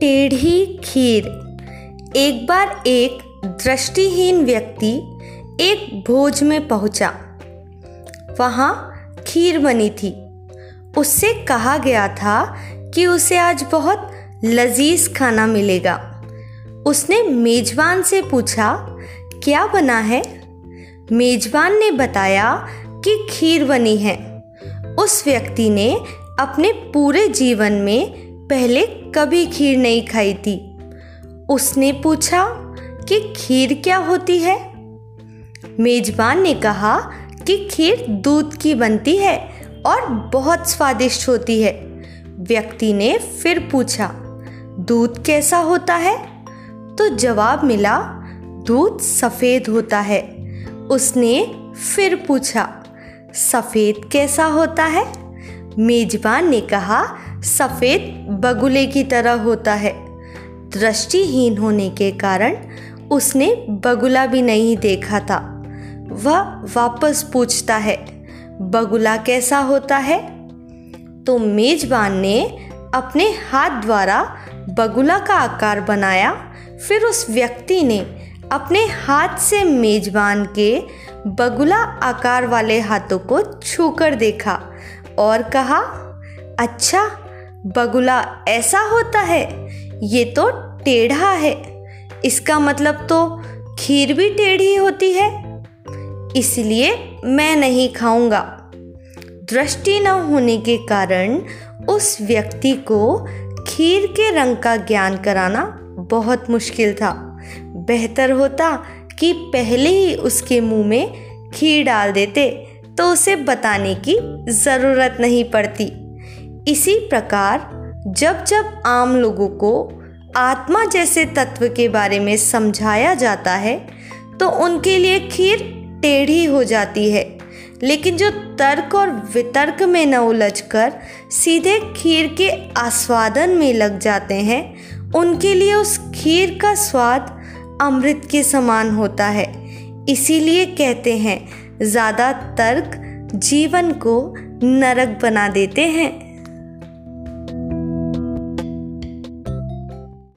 टेढ़ी खीर। एक बार एक दृष्टिहीन व्यक्ति एक भोज में पहुँचा। वहाँ खीर बनी थी। उससे कहा गया था कि उसे आज बहुत लजीज खाना मिलेगा। उसने मेजबान से पूछा, क्या बना है? मेजबान ने बताया कि खीर बनी है। उस व्यक्ति ने अपने पूरे जीवन में पहले कभी खीर नहीं खाई थी। उसने पूछा कि खीर क्या होती है? मेजबान ने कहा कि खीर दूध की बनती है और बहुत स्वादिष्ट होती है। व्यक्ति ने फिर पूछा, दूध कैसा होता है? तो जवाब मिला, दूध सफ़ेद होता है। उसने फिर पूछा, सफ़ेद कैसा होता है? मेजबान ने कहा सफ़ेद बगुले की तरह होता है। दृष्टिहीन होने के कारण उसने बगुला भी नहीं देखा था। वह वापस पूछता है, बगुला कैसा होता है? तो मेजबान ने अपने हाथ द्वारा बगुला का आकार बनाया। फिर उस व्यक्ति ने अपने हाथ से मेजबान के बगुला आकार वाले हाथों को छूकर देखा और कहा अच्छा बगुला ऐसा होता है, ये तो टेढ़ा है। इसका मतलब तो खीर भी टेढ़ी होती है, इसलिए मैं नहीं खाऊँगा। दृष्टि न होने के कारण उस व्यक्ति को खीर के रंग का ज्ञान कराना बहुत मुश्किल था। बेहतर होता कि पहले ही उसके मुँह में खीर डाल देते तो उसे बताने की ज़रूरत नहीं पड़ती। इसी प्रकार, जब जब आम लोगों को आत्मा जैसे तत्व के बारे में समझाया जाता है तो उनके लिए खीर टेढ़ी हो जाती है। लेकिन जो तर्क और वितर्क में न उलझ कर सीधे खीर के आस्वादन में लग जाते हैं, उनके लिए उस खीर का स्वाद अमृत के समान होता है। इसीलिए कहते हैं, ज़्यादा तर्क जीवन को नरक बना देते हैं।